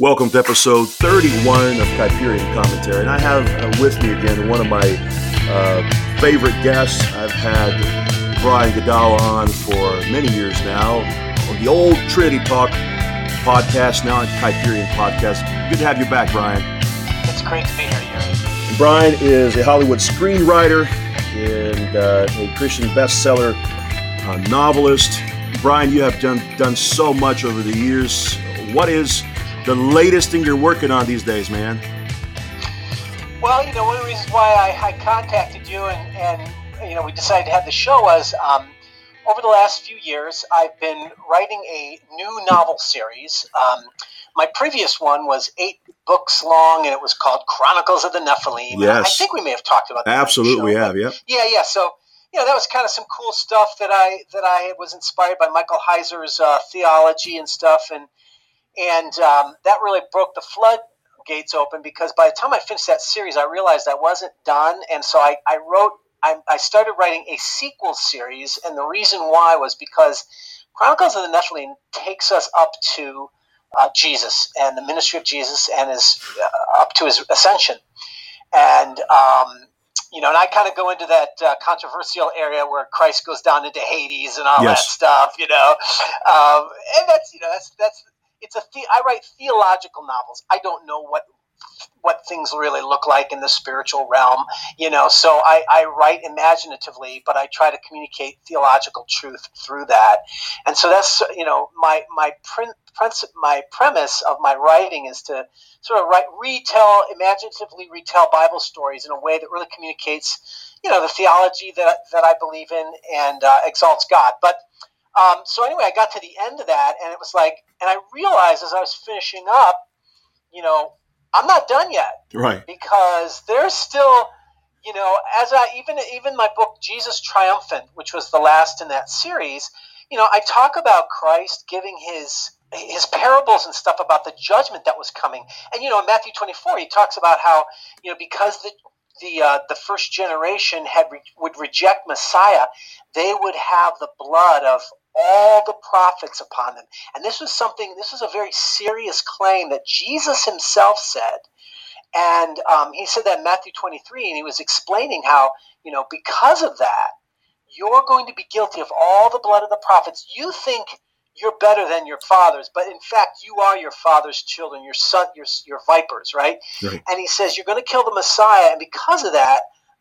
Welcome to episode 31 of Kuyperian Commentary. And I have uh, with me again one of my uh, favorite guests. I've had Brian Godawa on for many years now on the old Trinity Talk podcast, now on Kuyperian Podcast. Good to have you back, Brian. It's great to be here, Uri. Brian is a Hollywood screenwriter and uh, a Christian bestseller uh, novelist. Brian, you have done done so much over the years. What is the latest thing you're working on these days, man? Well, you know, one of the reasons why I, I contacted you and, and, you know, we decided to have the show was um, over the last few years, I've been writing a new novel series. Um, my previous one was eight books long, and it was called Chronicles of the Nephilim. Yes. I think we may have talked about that. Absolutely, we have, yeah. Yeah, yeah. So, you know, that was kind of some cool stuff that I that I was inspired by Michael Heiser's uh, theology and stuff, and and um, that really broke the floodgates open because by the time I finished that series, I realized I wasn't done, and so I, I wrote, I, I started writing a sequel series, and the reason why was because Chronicles of the Nephilim takes us up to uh, Jesus and the ministry of Jesus and his uh, up to his ascension, and um, you know, and I kind of go into that uh, controversial area where Christ goes down into Hades and all Yes. that stuff, you know, um, and that's you know that's that's it's a the- I write theological novels. I don't know what what things really look like in the spiritual realm, you know. So I, I write imaginatively, but I try to communicate theological truth through that. And so that's you know my my prin- princi- my premise of my writing is to sort of write retell imaginatively retell Bible stories in a way that really communicates you know the theology that that I believe in and uh, exalts God. But um, so anyway, I got to the end of that, and it was like, and I realized as I was finishing up, you know, I'm not done yet Right. because there's still, you know, as I even even my book Jesus Triumphant, which was the last in that series, you know, I talk about Christ giving his his parables and stuff about the judgment that was coming, and you know, in Matthew 24, he talks about how you know because the the uh, the first generation had re- would reject Messiah, they would have the blood of all the prophets upon them. And this was something, this was a very serious claim that Jesus himself said. And um, he said that in Matthew 23, and he was explaining how, you know, because of that, you're going to be guilty of all the blood of the prophets. You think you're better than your fathers, but in fact, you are your father's children, your son, your, your vipers, right? Right. And he says, you're going to kill the Messiah, and because of that,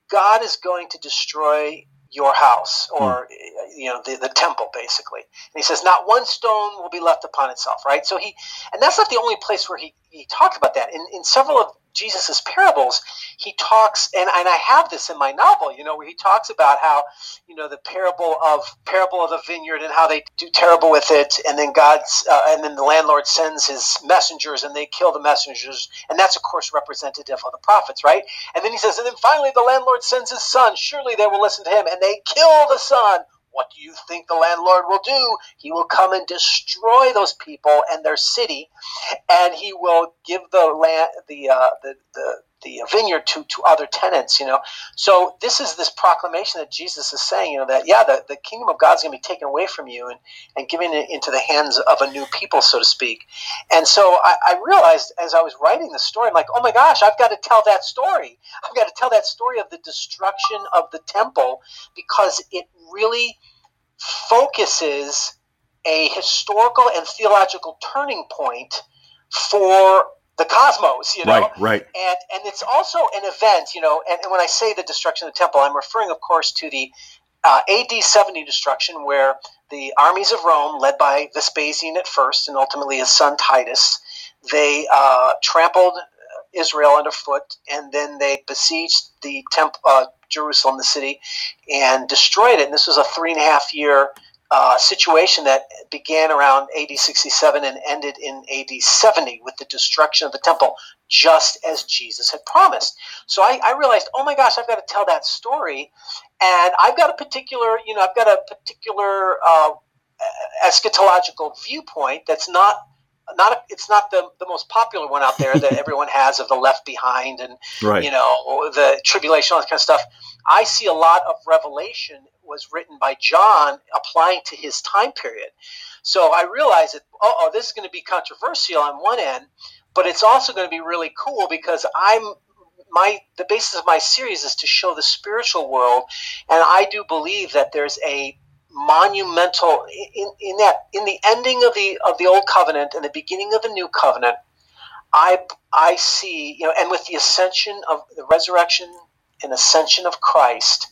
God is going to destroy your house or you know the, the temple basically. And he says not one stone will be left upon itself right? So he and that's not the only place where he, he talked about that. In, in several of jesus's parables he talks and, and i have this in my novel you know where he talks about how you know the parable of parable of the vineyard and how they do terrible with it and then god's uh, and then the landlord sends his messengers and they kill the messengers and that's of course representative of the prophets right? And then he says and then finally the landlord sends his son. Surely they will listen to him. And they kill the son what do you think the landlord will do? He will come and destroy those people and their city, and he will give the land, the uh, the, the the vineyard to, to other tenants. You know, so this is this proclamation that Jesus is saying. You know that yeah, the, the kingdom of God's going to be taken away from you and and given into the hands of a new people, so to speak. And so I, I realized as I was writing the story, I'm like, oh my gosh, I've got to tell that story. I've got to tell that story of the destruction of the temple because it really focuses a historical and theological turning point for the cosmos, you know. Right. Right. And and it's also an event, you know. And, and when I say the destruction of the temple, I'm referring, of course, to the uh, AD 70 destruction, where the armies of Rome, led by Vespasian at first, and ultimately his son Titus, they uh, trampled Israel underfoot, and then they besieged the temple, uh, Jerusalem, the city, and destroyed it. And this was a three and a half year uh, situation that began around AD 67 and ended in AD 70 with the destruction of the temple, just as Jesus had promised. So I, I realized, oh my gosh, I've got to tell that story, and I've got a particular, you know, I've got a particular uh, eschatological viewpoint that's not not a, it's not the, the most popular one out there that everyone has of the left behind and Right. you know the tribulation all that kind of stuff i see a lot of revelation was written by john applying to his time period so i realized that oh this is going to be controversial on one end but it's also going to be really cool because I'm my the basis of my series is to show the spiritual world, and I do believe that there's a monumental in, in that in the ending of the of the old covenant and the beginning of the new covenant. I I see you know, and with the ascension of the resurrection and ascension of Christ,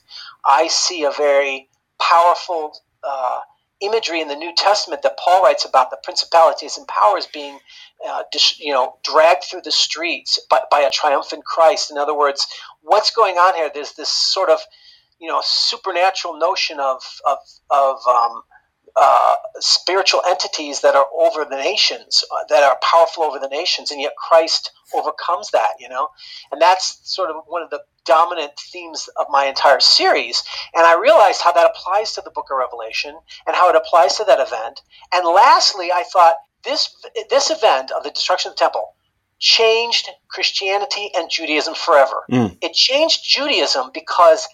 I see a very powerful. Uh, imagery in the New Testament that Paul writes about the principalities and powers being, uh, you know, dragged through the streets by, by a triumphant Christ. In other words, what's going on here? There's this sort of, you know, supernatural notion of of of um, uh, spiritual entities that are over the nations, uh, that are powerful over the nations, and yet Christ overcomes that, you know? And that's sort of one of the dominant themes of my entire series. And I realized how that applies to the book of Revelation and how it applies to that event. And lastly, I thought this, this event of the destruction of the temple changed Christianity and Judaism forever. Mm. It changed Judaism because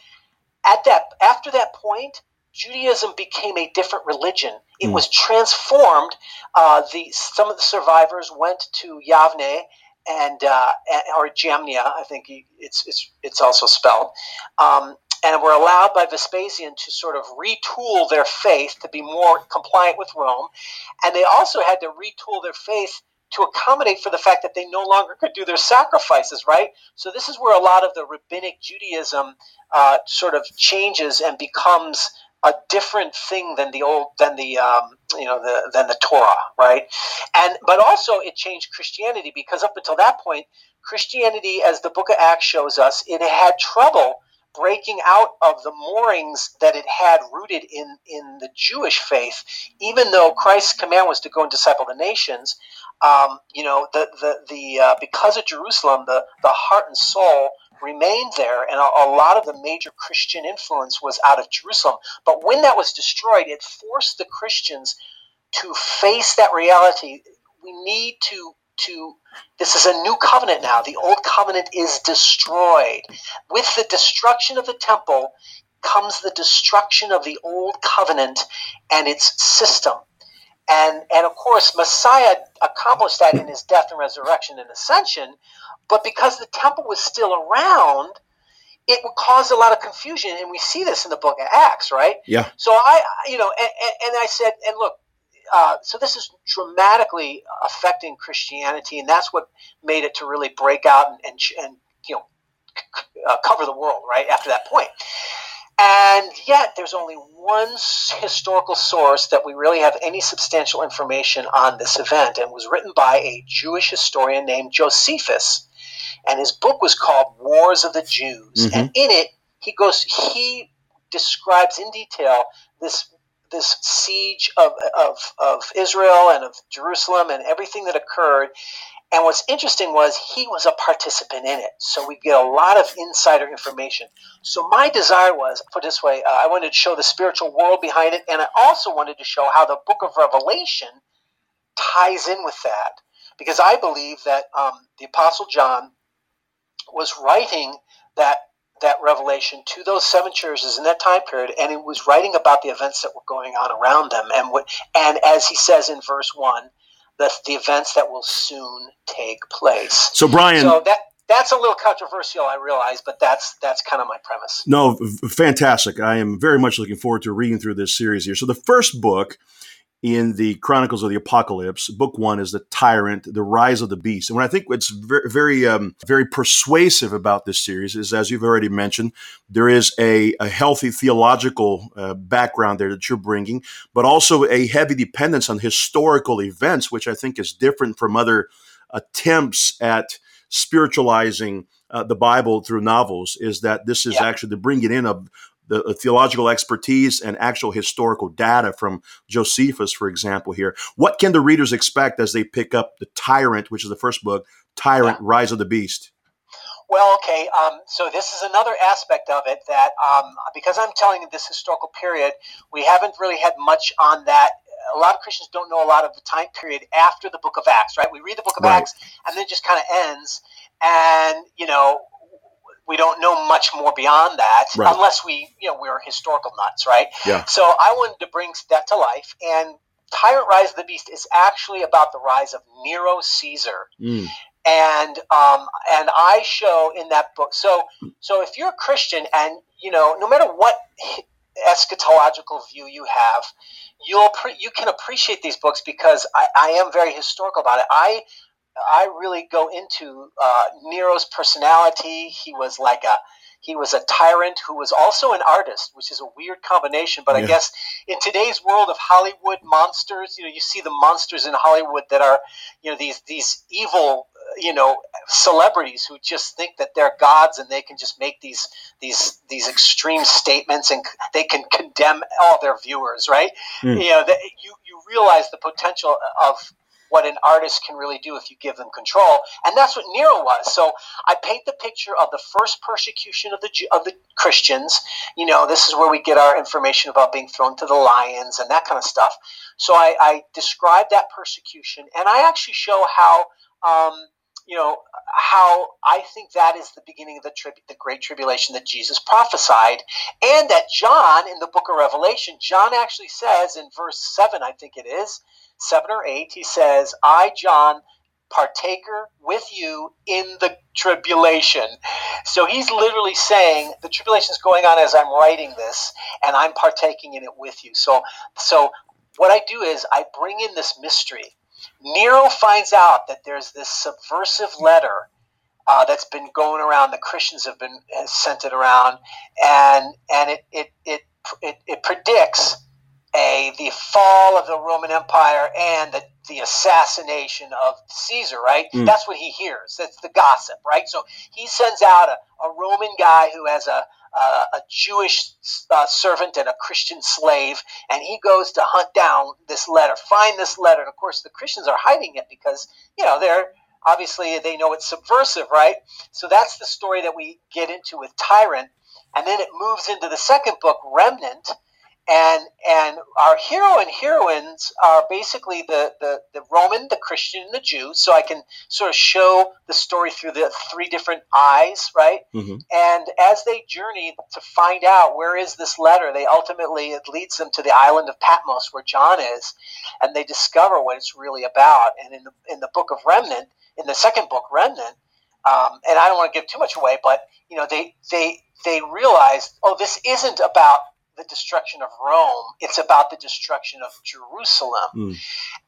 at that after that point, Judaism became a different religion. It mm. was transformed. Uh, the some of the survivors went to Yavne and uh, or Jamnia, I think it's it's it's also spelled, um, and were allowed by Vespasian to sort of retool their faith to be more compliant with Rome, and they also had to retool their faith to accommodate for the fact that they no longer could do their sacrifices, right? So this is where a lot of the rabbinic Judaism uh, sort of changes and becomes a different thing than the old than the um, you know the than the Torah, right? And but also it changed Christianity because up until that point, Christianity, as the Book of Acts shows us, it had trouble breaking out of the moorings that it had rooted in in the Jewish faith. Even though Christ's command was to go and disciple the nations, um, you know the the the uh, because of Jerusalem, the the heart and soul remained there, and a, a, lot of the major Christian influence was out of Jerusalem. But when that was destroyed, it forced the Christians to face that reality. We need to to this is a new covenant now. The old covenant is destroyed. With the destruction of the temple comes the destruction of the old covenant and its system. And and of course Messiah accomplished that in his death and resurrection and ascension, but because the temple was still around, it would cause a lot of confusion, and we see this in the book of Acts, right? Yeah. So I, you know, and, and I said, and look, uh, so this is dramatically affecting Christianity, and that's what made it to really break out and, and, and you know, uh, cover the world, right? After that point. And yet, there's only one historical source that we really have any substantial information on this event, and was written by a Jewish historian named Josephus and his book was called Wars of the Jews. Mm-hmm. And in it, he goes, he describes in detail this this siege of, of, of Israel and of Jerusalem and everything that occurred. And what's interesting was he was a participant in it. So we get a lot of insider information. So my desire was, put this way, uh, I wanted to show the spiritual world behind it. And I also wanted to show how the book of Revelation ties in with that. Because I believe that um, the Apostle John was writing that that revelation to those seven churches in that time period, and he was writing about the events that were going on around them, and what, and as he says in verse one, the the events that will soon take place. So, Brian, so that that's a little controversial, I realize, but that's that's kind of my premise. No, fantastic. I am very much looking forward to reading through this series here. So, the first book in the Chronicles of the Apocalypse. Book one is the Tyrant, the Rise of the Beast. And what I think what's very, very, um, very persuasive about this series is, as you've already mentioned, there is a, a healthy theological uh, background there that you're bringing, but also a heavy dependence on historical events, which I think is different from other attempts at spiritualizing uh, the Bible through novels. Is that this is yeah. actually the bringing in of the theological expertise and actual historical data from Josephus, for example, here. What can the readers expect as they pick up The Tyrant, which is the first book, Tyrant, yeah. Rise of the Beast? Well, okay. Um, so this is another aspect of it that um, because I'm telling you this historical period, we haven't really had much on that. A lot of Christians don't know a lot of the time period after the Book of Acts, right? We read the Book of right. Acts and then it just kind of ends, and you know we don't know much more beyond that right. unless we you know we're historical nuts right yeah so i wanted to bring that to life and Tyrant Rise of the Beast is actually about the rise of Nero Caesar. Mm. And um, and I show in that book. So so if you're a Christian and you know no matter what eschatological view you have, you'll pre- you can appreciate these books because I, I am very historical about it. I I really go into uh, Nero's personality. He was like a he was a tyrant who was also an artist, which is a weird combination. But yeah. I guess in today's world of Hollywood monsters, you know, you see the monsters in Hollywood that are, you know, these these evil, you know, celebrities who just think that they're gods and they can just make these these these extreme statements and they can condemn all their viewers, right? Mm. You know, you you realize the potential of what an artist can really do if you give them control. And that's what Nero was. So I paint the picture of the first persecution of the of the Christians. You know, this is where we get our information about being thrown to the lions and that kind of stuff. So I, I describe that persecution, and I actually show how. Um, you know how I think that is the beginning of the tri- the great tribulation that Jesus prophesied, and that John in the book of Revelation, John actually says in verse seven, I think it is, 7 or 8, he says, I, John, partaker with you in the tribulation. So he's literally saying the tribulation is going on as I'm writing this, and I'm partaking in it with you. So, so what I do is I bring in this mystery. Nero finds out that there's this subversive letter uh, that's been going around. The Christians have been have sent it around, and and it it it it, it predicts a the fall of the Roman Empire and the, the assassination of Caesar, right? Mm. That's what he hears. That's the gossip, right? So he sends out a, a Roman guy who has a uh, a Jewish uh, servant and a Christian slave, and he goes to hunt down this letter, find this letter. And of course, the Christians are hiding it because you know they're obviously they know it's subversive, right? So that's the story that we get into with Tyrant, and then it moves into the second book, Remnant, and and our hero and heroines are basically the, the, the Roman, the Christian, and the Jew. So I can sort of show the story through the three different eyes, right? Mm-hmm. And as they journey to find out where is this letter, they ultimately it leads them to the island of Patmos where John is, and they discover what it's really about. And in the in the book of Remnant, in the second book, Remnant, um, and I don't want to give too much away, but you know they they they realize, oh, this isn't about the destruction of Rome. It's about the destruction of Jerusalem. Mm.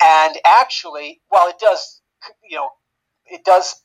And actually, while it does, you know, it does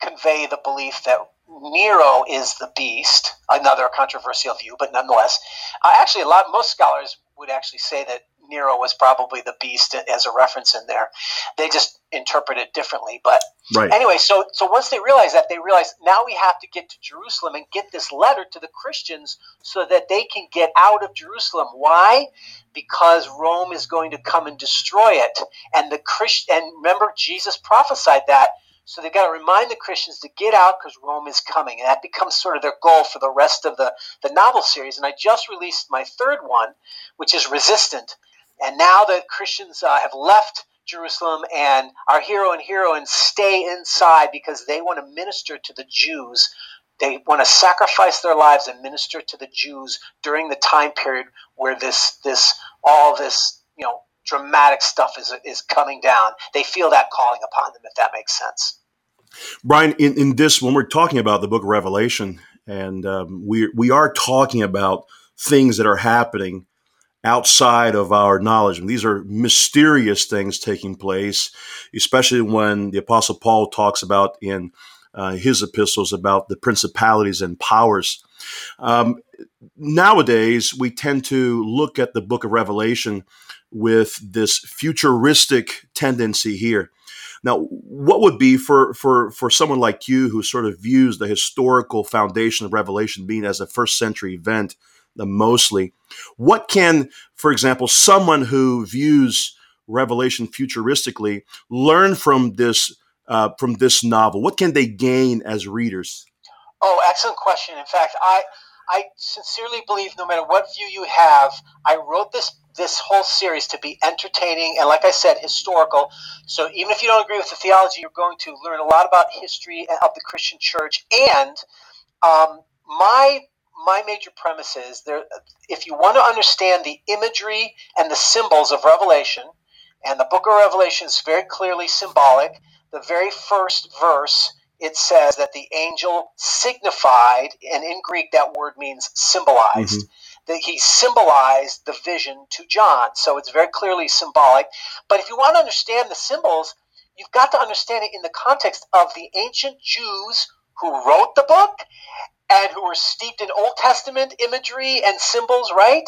convey the belief that Nero is the beast, another controversial view, but nonetheless, uh, actually, a lot most scholars would actually say that Nero was probably the beast as a reference in there. They just interpret it differently. But right. anyway, so so once they realize that, they realize now we have to get to Jerusalem and get this letter to the Christians so that they can get out of Jerusalem. Why? Because Rome is going to come and destroy it. And the Christ and remember Jesus prophesied that so they've got to remind the Christians to get out because Rome is coming. And that becomes sort of their goal for the rest of the, the novel series. And I just released my third one, which is Resistant. And now that Christians uh, have left Jerusalem and our hero and heroine stay inside because they want to minister to the Jews. They want to sacrifice their lives and minister to the Jews during the time period where this this all this you know dramatic stuff is is coming down. They feel that calling upon them, if that makes sense. Brian, in, in this, when we're talking about the book of Revelation, and um, we we are talking about things that are happening outside of our knowledge. And these are mysterious things taking place, especially when the Apostle Paul talks about in uh, his epistles about the principalities and powers. Um, nowadays, we tend to look at the book of Revelation with this futuristic tendency here. Now, what would be for, for, for someone like you who sort of views the historical foundation of Revelation being as a first century event? Mostly. What can, for example, someone who views Revelation futuristically learn from this uh, from this novel? What can they gain as readers? Oh, excellent question. In fact, I I sincerely believe no matter what view you have, I wrote this this whole series to be entertaining and, like I said, historical. So even if you don't agree with the theology, you're going to learn a lot about history of the Christian Church. And um, my my major premise is there if you want to understand the imagery and the symbols of revelation And the book of Revelation is very clearly symbolic. The very first verse, it says that the angel signified, and in Greek that word means symbolized. Mm-hmm that he symbolized the vision to John. So it's very clearly symbolic. But if you want to understand the symbols, you've got to understand it in the context of the ancient Jews who wrote the book and who were steeped in Old Testament imagery and symbols, right?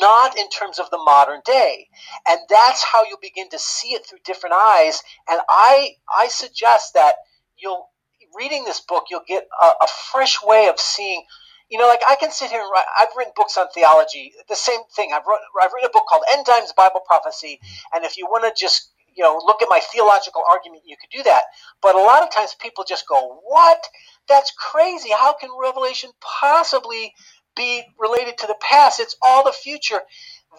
Not in terms of the modern day. And that's how you'll begin to see it through different eyes. And I I suggest that you'll reading this book, you'll get a, a fresh way of seeing you know, like I can sit here and write. I've written books on theology. The same thing. I've wrote. I've written a book called End Times Bible Prophecy. And if you want to just you know look at my theological argument, you could do that. But a lot of times people just go, "What? That's crazy. How can Revelation possibly be related to the past? It's all the future."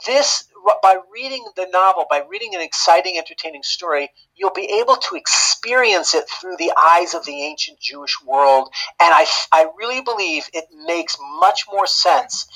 This by reading the novel, by reading an exciting, entertaining story, you'll be able to experience it through the eyes of the ancient Jewish world. And I, I really believe it makes much more sense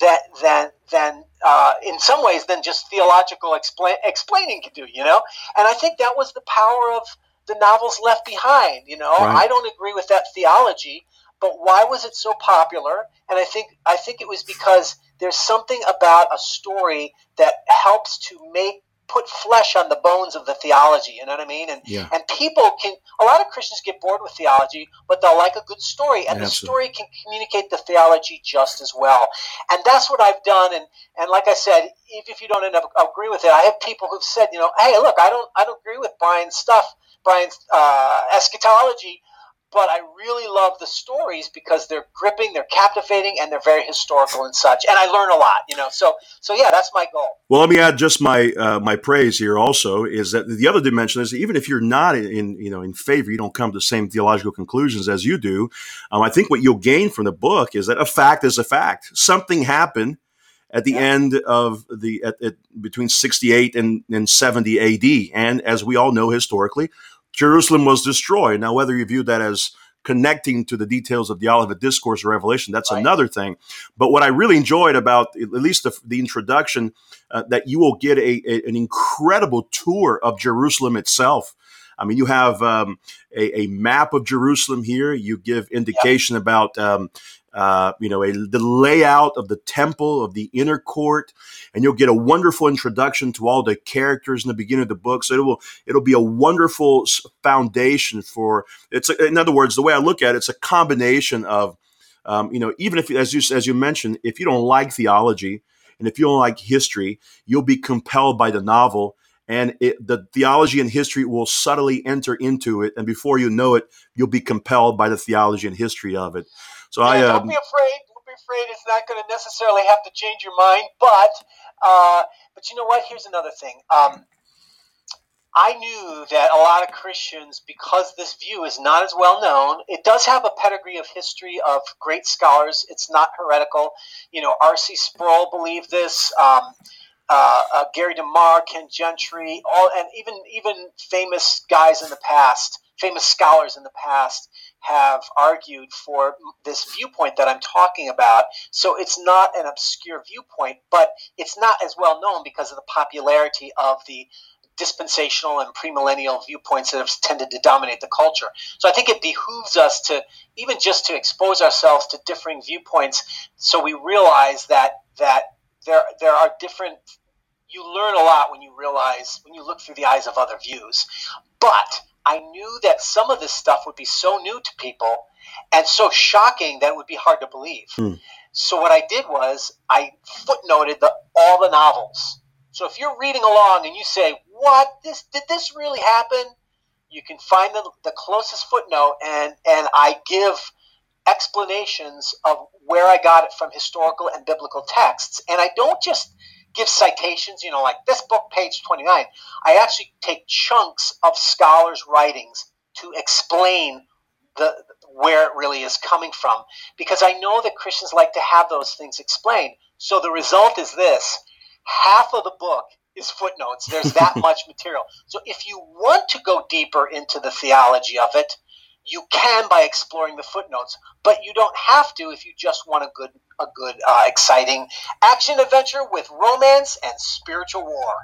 that than than uh, in some ways than just theological explain, explaining can do. You know, and I think that was the power of the novels left behind. You know, right. I don't agree with that theology, but why was it so popular? And I think I think it was because there's something about a story that helps to make put flesh on the bones of the theology. You know what I mean? And yeah. and people can. A lot of Christians get bored with theology, but they'll like a good story, and the story can communicate the theology just as well. And that's what I've done. And and like I said, if, if you don't end up agree with it, I have people who've said, you know, hey, look, I don't I don't agree with Brian's stuff, Brian's uh, eschatology but I really love the stories because they're gripping, they're captivating, and they're very historical and such. And I learn a lot, you know. So, so yeah, that's my goal. Well, let me add just my uh, my praise here. Also, is that the other dimension is even if you're not in you know in favor, you don't come to the same theological conclusions as you do. Um, I think what you'll gain from the book is that a fact is a fact. Something happened at the yeah. end of the at, at, between 68 and, and 70 AD, and as we all know historically Jerusalem was destroyed. Now, whether you view that as connecting to the details of the Olivet Discourse or Revelation, that's right. another thing. But what I really enjoyed about at least the, the introduction, uh, that you will get a, a, an incredible tour of Jerusalem itself. I mean, you have um, a, a, map of Jerusalem here. You give indication yep. about um, uh, you know, a, the layout of the temple, of the inner court, and you'll get a wonderful introduction to all the characters in the beginning of the book. So it will it'll be a wonderful foundation for it's. A, in other words, the way I look at it, it's a combination of, um, you know, even if as you as you mentioned, if you don't like theology and if you don't like history, you'll be compelled by the novel and it, the theology and history will subtly enter into it, and before you know it, you'll be compelled by the theology and history of it. So yeah, I don't um, be afraid. Don't be afraid. It's not going to necessarily have to change your mind, but uh, but you know what? Here's another thing. Um, I knew that a lot of Christians, because this view is not as well known, it does have a pedigree of history of great scholars. It's not heretical. You know, R.C. Sproul believed this. Um, uh, uh, Gary DeMar, Ken Gentry, all, and even even famous guys in the past, famous scholars in the past, have argued for this viewpoint that I'm talking about. So it's not an obscure viewpoint, but it's not as well known because of the popularity of the dispensational and premillennial viewpoints that have tended to dominate the culture. So I think it behooves us to even just to expose ourselves to differing viewpoints so we realize that that there there are different you learn a lot when you realize when you look through the eyes of other views. But I knew that some of this stuff would be so new to people and so shocking that it would be hard to believe. Mm. So what I did was I footnoted the, all the novels. So if you're reading along and you say, "What? This did this really happen?" You can find the, the closest footnote, and and I give explanations of where I got it from historical and biblical texts. And I don't just give citations, you know, like this book, page 29. I actually take chunks of scholars' writings to explain the where it really is coming from because I know that Christians like to have those things explained. So the result is this half of the book is footnotes. There's that much material. So if you want to go deeper into the theology of it, you can by exploring the footnotes, but you don't have to if you just want a good, a good, uh, exciting action adventure with romance and spiritual war.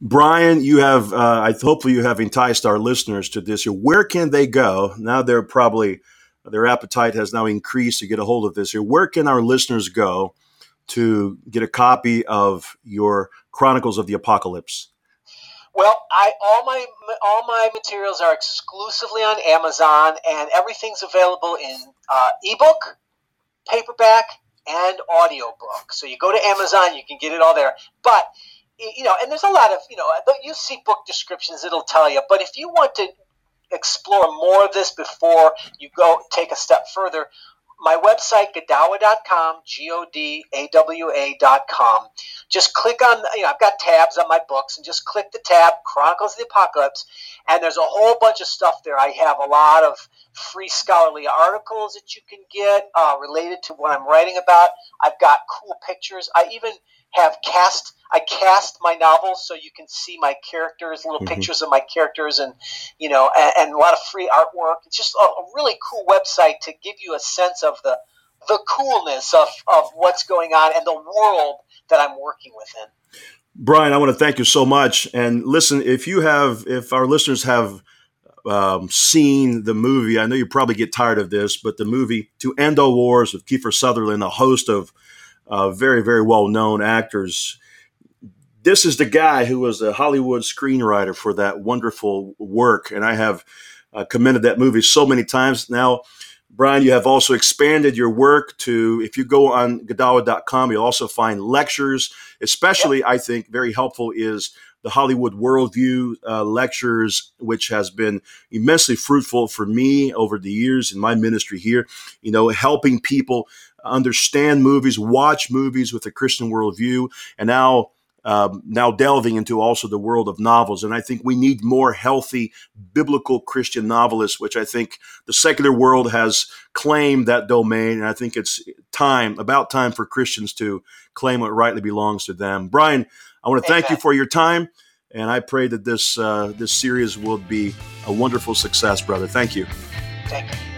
Brian, you have, uh, I hopefully you have enticed our listeners to this. Where can they go? Now they're probably, their appetite has now increased to get a hold of this here. Where can our listeners go to get a copy of your Chronicles of the Apocalypse? Well, I all my all my materials are exclusively on Amazon, and everything's available in uh, ebook, paperback, and audiobook. So you go to Amazon, you can get it all there. But you know, and there's a lot of you know, you see book descriptions; it'll tell you. But if you want to explore more of this before you go take a step further, my website, godawa.com, G O D A W A.com. Just click on, you know, I've got tabs on my books, and just click the tab, Chronicles of the Apocalypse, and there's a whole bunch of stuff there. I have a lot of free scholarly articles that you can get uh, related to what I'm writing about. I've got cool pictures. I even have cast I cast my novels so you can see my characters, little mm-hmm. pictures of my characters, and you know, and, and, a lot of free artwork. It's just a, a, really cool website to give you a sense of the the coolness of, of what's going on and the world that I'm working within. Brian, I want to thank you so much. And listen, if you have, if our listeners have um, seen the movie, I know you probably get tired of this, but the movie To End All Wars with Kiefer Sutherland, a host of uh, very, very well known actors. This is the guy who was a Hollywood screenwriter for that wonderful work. And I have uh, commended that movie so many times. Now, Brian, you have also expanded your work to, if you go on Godawa.com, you'll also find lectures, especially. I think, very helpful is the Hollywood Worldview uh, lectures, which has been immensely fruitful for me over the years in my ministry here, you know, helping people understand movies, watch movies with a Christian worldview, and now um, now delving into also the world of novels. And I think we need more healthy biblical Christian novelists, which I think the secular world has claimed that domain. And I think it's time, about time for Christians to claim what rightly belongs to them. Brian, I want to thank you for your time. And I pray that this uh, this series will be a wonderful success, brother. Thank you. Thank you.